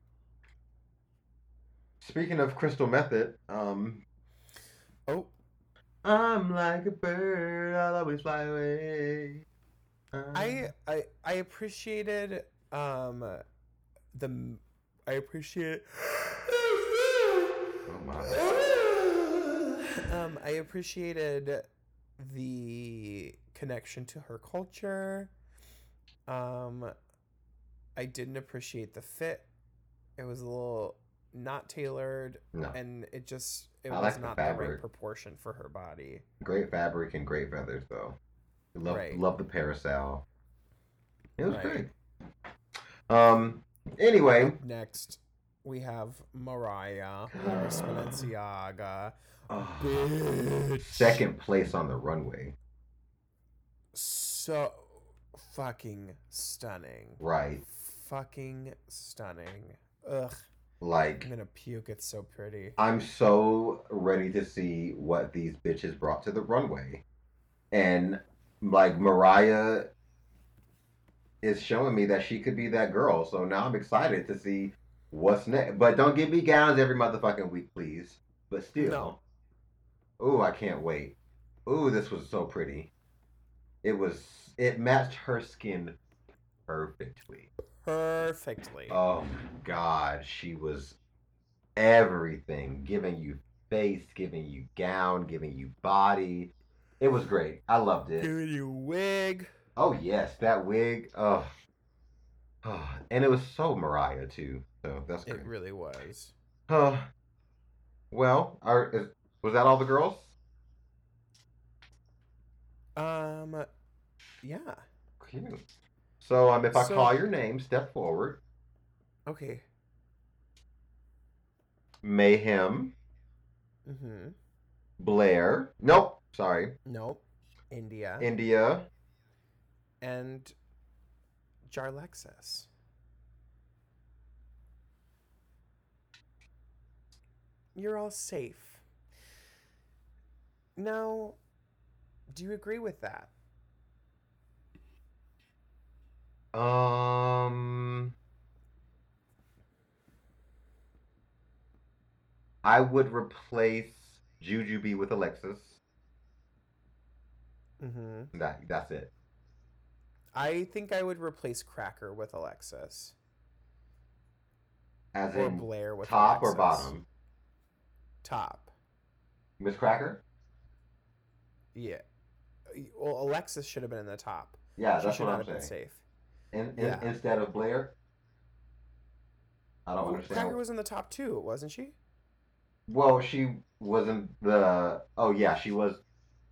Speaking of Crystal Method, um, Oh, I'm like a bird, I'll always fly away. I I I appreciated um the I appreciate Oh my. um I appreciated the connection to her culture. Um I didn't appreciate the fit. It was a little not tailored No, and it just it I was like the not the right proportion for her body. great fabric and great feathers though. Love Right. love the parasol. It was Right. great. Um. Anyway, next we have Mariah Miss Balenciaga. oh, Bitch. second place on the runway. so fucking stunning. Right. Fucking stunning. Ugh. Like I'm gonna puke. It's so pretty. I'm so ready to see what these bitches brought to the runway. And like Mariah is showing me that she could be that girl. So now I'm excited to see what's next. But don't give me gowns every motherfucking week, please. But still. No. Ooh, I can't wait. Ooh, this was so pretty. It was it matched her skin perfectly. Perfectly. Oh my god, she was everything, giving you face, giving you gown, giving you body. It was great. I loved it. Giving you wig. Oh yes, that wig. Oh. Oh, and it was so Mariah too. So that's great. It really was. Huh. well, are, is, was that all the girls? Um, yeah. Cute. So um, if I So- call your name, step forward. Okay. Mayhem, Mm-hmm. Blair. Nope. Sorry. Nope. India India. and Jarlexis. You're all safe. Now, do you agree with that? Um. I would replace Jujubee with Alexis. Mm-hmm. That that's it. I think I would replace Cracker with Alexis. As Or in Blair with top or bottom. Top. Miss Cracker. Yeah. Well, Alexis should have been in the top. Yeah, she that's should what not I'm have been saying. safe. In, in, Yeah. Instead of Blair. I don't Well, understand. Cracker was in the top two, wasn't she? Well, she wasn't the. Oh yeah, she was.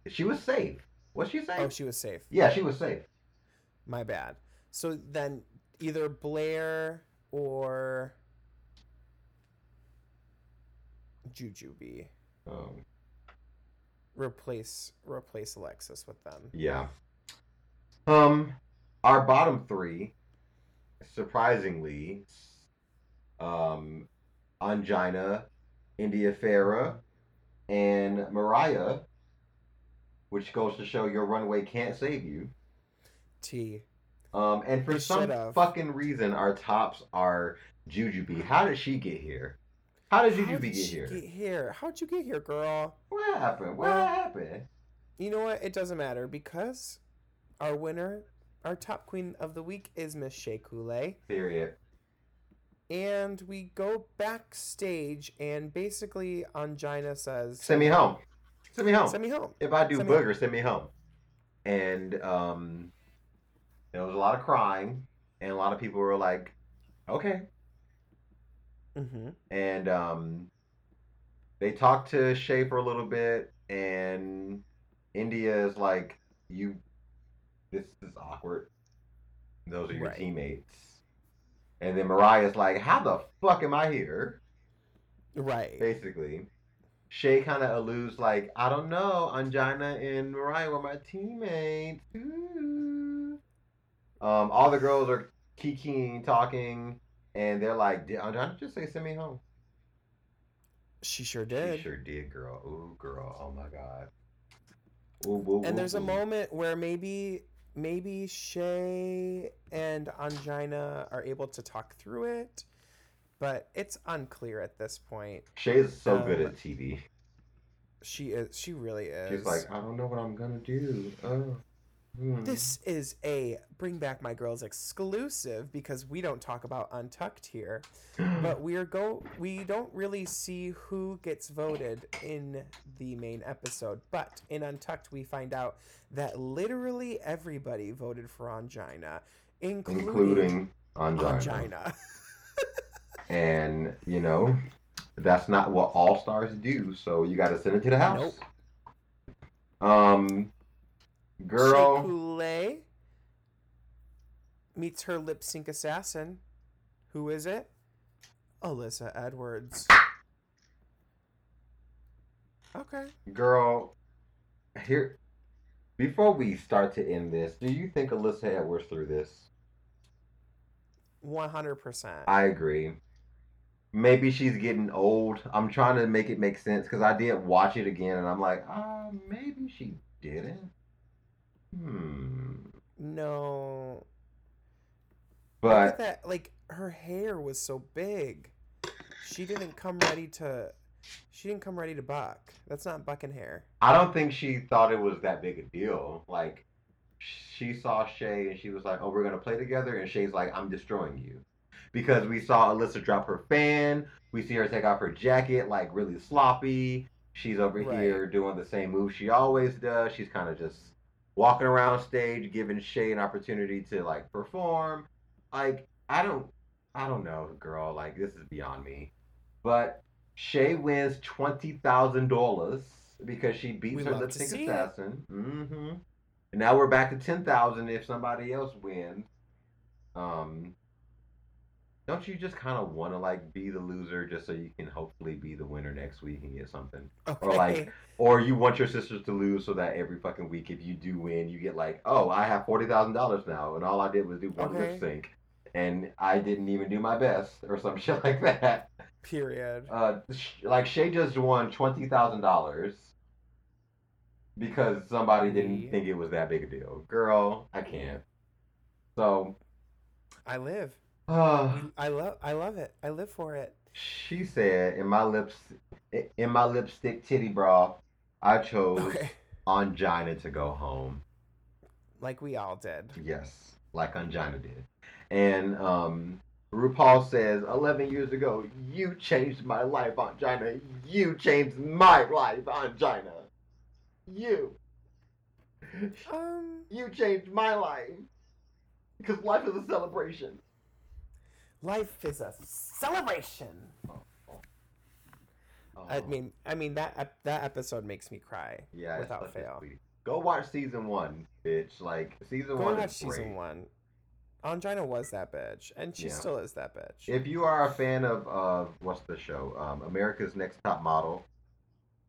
She was safe. Was she safe? Oh, she was safe. yeah, she was safe. My bad. So then either Blair or Jujubee Um, replace replace Alexis with them. yeah. Um, our bottom three, surprisingly, um, Ongina, India Ferrah, and Mariah, which goes to show your runway can't save you. T. Um, and for some fucking reason, our tops are Jujubee. How did she get here? How did How Jujubee did get she here? get here? How'd you get here, girl? What happened? What Well- happened? You know what? It doesn't matter because our winner, our top queen of the week is Miss Shea Coulee. Period. And we go backstage and basically Ongina says Send me home. Send me home. Send me home. if I do send me booger, send me home. And um, there was a lot of crying, and a lot of people were like, "Okay." Mm-hmm. And um, they talked to Shea for a little bit, and India is like, "You, this is awkward. Those are your Right. teammates." And then Mariah's like, "How the fuck am I here?" Right. Basically, Shea kind of alludes like, "I don't know, Ongina and Mariah were my teammates." Ooh. Um, all the girls are kikiing, talking, and they're like, "Did Ongina just say send me home?" She sure did. She sure did, girl. Ooh, girl. Oh my god. Ooh, ooh, and ooh, there's a moment where maybe maybe Shea and Ongina are able to talk through it, but it's unclear at this point. Shea is so good um, at TV. She is she really is. She's like, I don't know what I'm gonna do. Oh. Hmm." This is a Bring Back My Girls exclusive because we don't talk about Untucked here. But we're go we don't really see who gets voted in the main episode. But in Untucked we find out that literally everybody voted for Ongina, including, including Ongina. Ongina. And you know, that's not what all stars do. So you got to send it to the house. Nope. Um, girl, Coulee meets her lip sync assassin. Who is it? Alyssa Edwards. Okay. girl, here. Before we start to end this, do you think Alyssa Edwards threw this? 100%. I agree. Maybe she's getting old. I'm trying to make it make sense because I did watch it again and I'm like, ah, maybe she didn't. Hmm. no. But that. Like, her hair was so big. She didn't come ready to. She didn't come ready to buck. That's not bucking hair. I don't think she thought it was that big a deal. Like, she saw Shea and she was like, "Oh, we're gonna play together," and Shea's like, "I'm destroying you," because we saw Alyssa drop her fan. We see her take off her jacket, like really sloppy. She's over Right. here doing the same move she always does. She's kind of just walking around stage, giving Shea an opportunity to like perform. Like, I don't, I don't know, girl. Like, this is beyond me. But Shea wins twenty thousand dollars because she beats We her lip sync assassin. Mm-hmm. And now we're back to ten thousand if somebody else wins. Um, don't you just kind of want to like be the loser just so you can hopefully be the winner next week and get something? Okay. Or like, or you want your sisters to lose so that every fucking week, if you do win, you get like, oh, I have forty thousand dollars now, and all I did was do one Okay. lip sync, and I didn't even do my best, or some shit like that. period. Uh, sh- like Shea just won twenty thousand dollars because somebody didn't think it was that big a deal. Girl, I can't. So, I live. Uh, I love. I love it. I live for it. she said, in my lips, in my lipstick titty bra, I chose Okay. Ongina to go home. Like we all did. Yes, like Ongina did. And um, RuPaul says, 11 years ago, you changed my life, Ongina. You changed my life, Ongina. You. Um. You changed my life. Because life is a celebration. Life is a celebration. I Oh, mean, I mean that that episode makes me cry yeah, without fail. Go watch season one, bitch. Like, season Go one watch is season one. Ongina was that bitch, and she Yeah. still is that bitch. If you are a fan of, of what's the show, um, America's Next Top Model,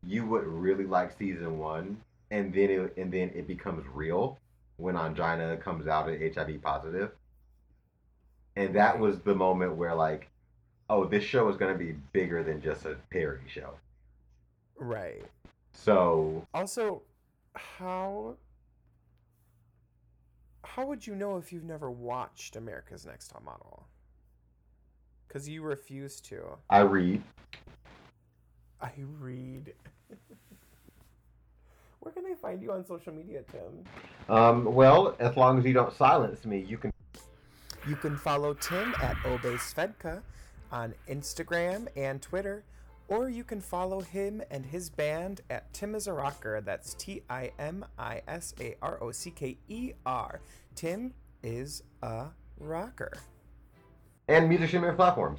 you would really like season one, and then it, and then it becomes real when Ongina comes out as HIV positive, and that was the moment where like, oh, this show is gonna be bigger than just a parody show. right. So Also, how how would you know if you've never watched America's Next Top Model? Because you refuse to. I read. I read. Where can I find you on social media, Tim? Um, well, as long as you don't silence me, you can. You can follow Tim at Obey Svedka on Instagram and Twitter, or you can follow him and his band at Tim is a Rocker. That's T I M I S A R O C K E R. Tim is a rocker. and music streaming platforms.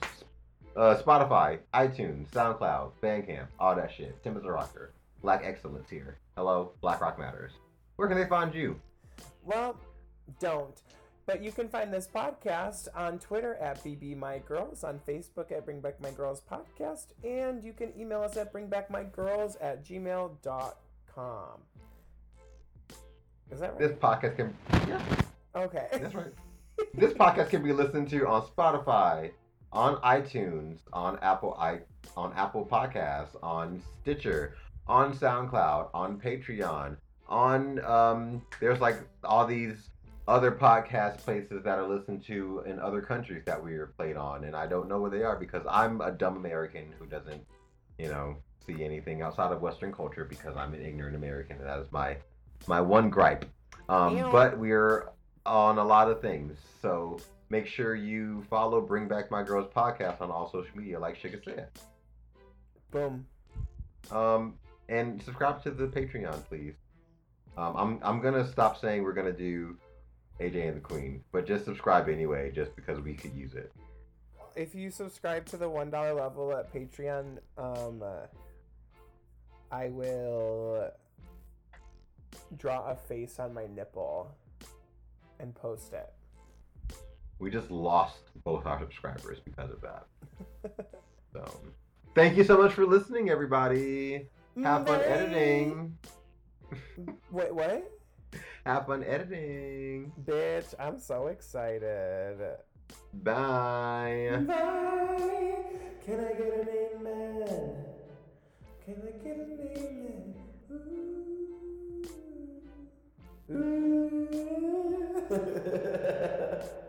Uh, Spotify, iTunes, SoundCloud, Bandcamp, all that shit. Tim is a rocker. Black excellence here. Hello, Black Rock Matters. Where can they find you? Well, don't. But you can find this podcast on Twitter at BB My Girls, on Facebook at Bring Back My Girls Podcast, and you can email us at bringbackmygirls at gmail.com. Is that right? This podcast can yeah, Okay. that's right. this podcast can be listened to on Spotify, on iTunes, on Apple i on Apple Podcasts, on Stitcher, on SoundCloud, on Patreon, on um there's like all these other podcast places that are listened to in other countries that we are played on and I don't know where they are because I'm a dumb American who doesn't, you know, see anything outside of Western culture because I'm an ignorant American and that is my my one gripe. Um, Ew. but we're on a lot of things. So make sure you follow Bring Back My Girls podcast on all social media, like Sugar said. Boom. Um, and subscribe to the Patreon, please. Um, I'm I'm gonna stop saying we're gonna do AJ and the Queen, but just subscribe anyway, just because we could use it. If you subscribe to the $1 level at Patreon, um, uh, I will draw a face on my nipple and post it. We just lost both our subscribers because of that. So, thank you so much for listening, everybody. Have fun Bye. editing. Wait, what? Have fun editing. Bitch, I'm so excited. Bye. Bye. Can I get an amen? Can I get an amen? Ooh. Ooh.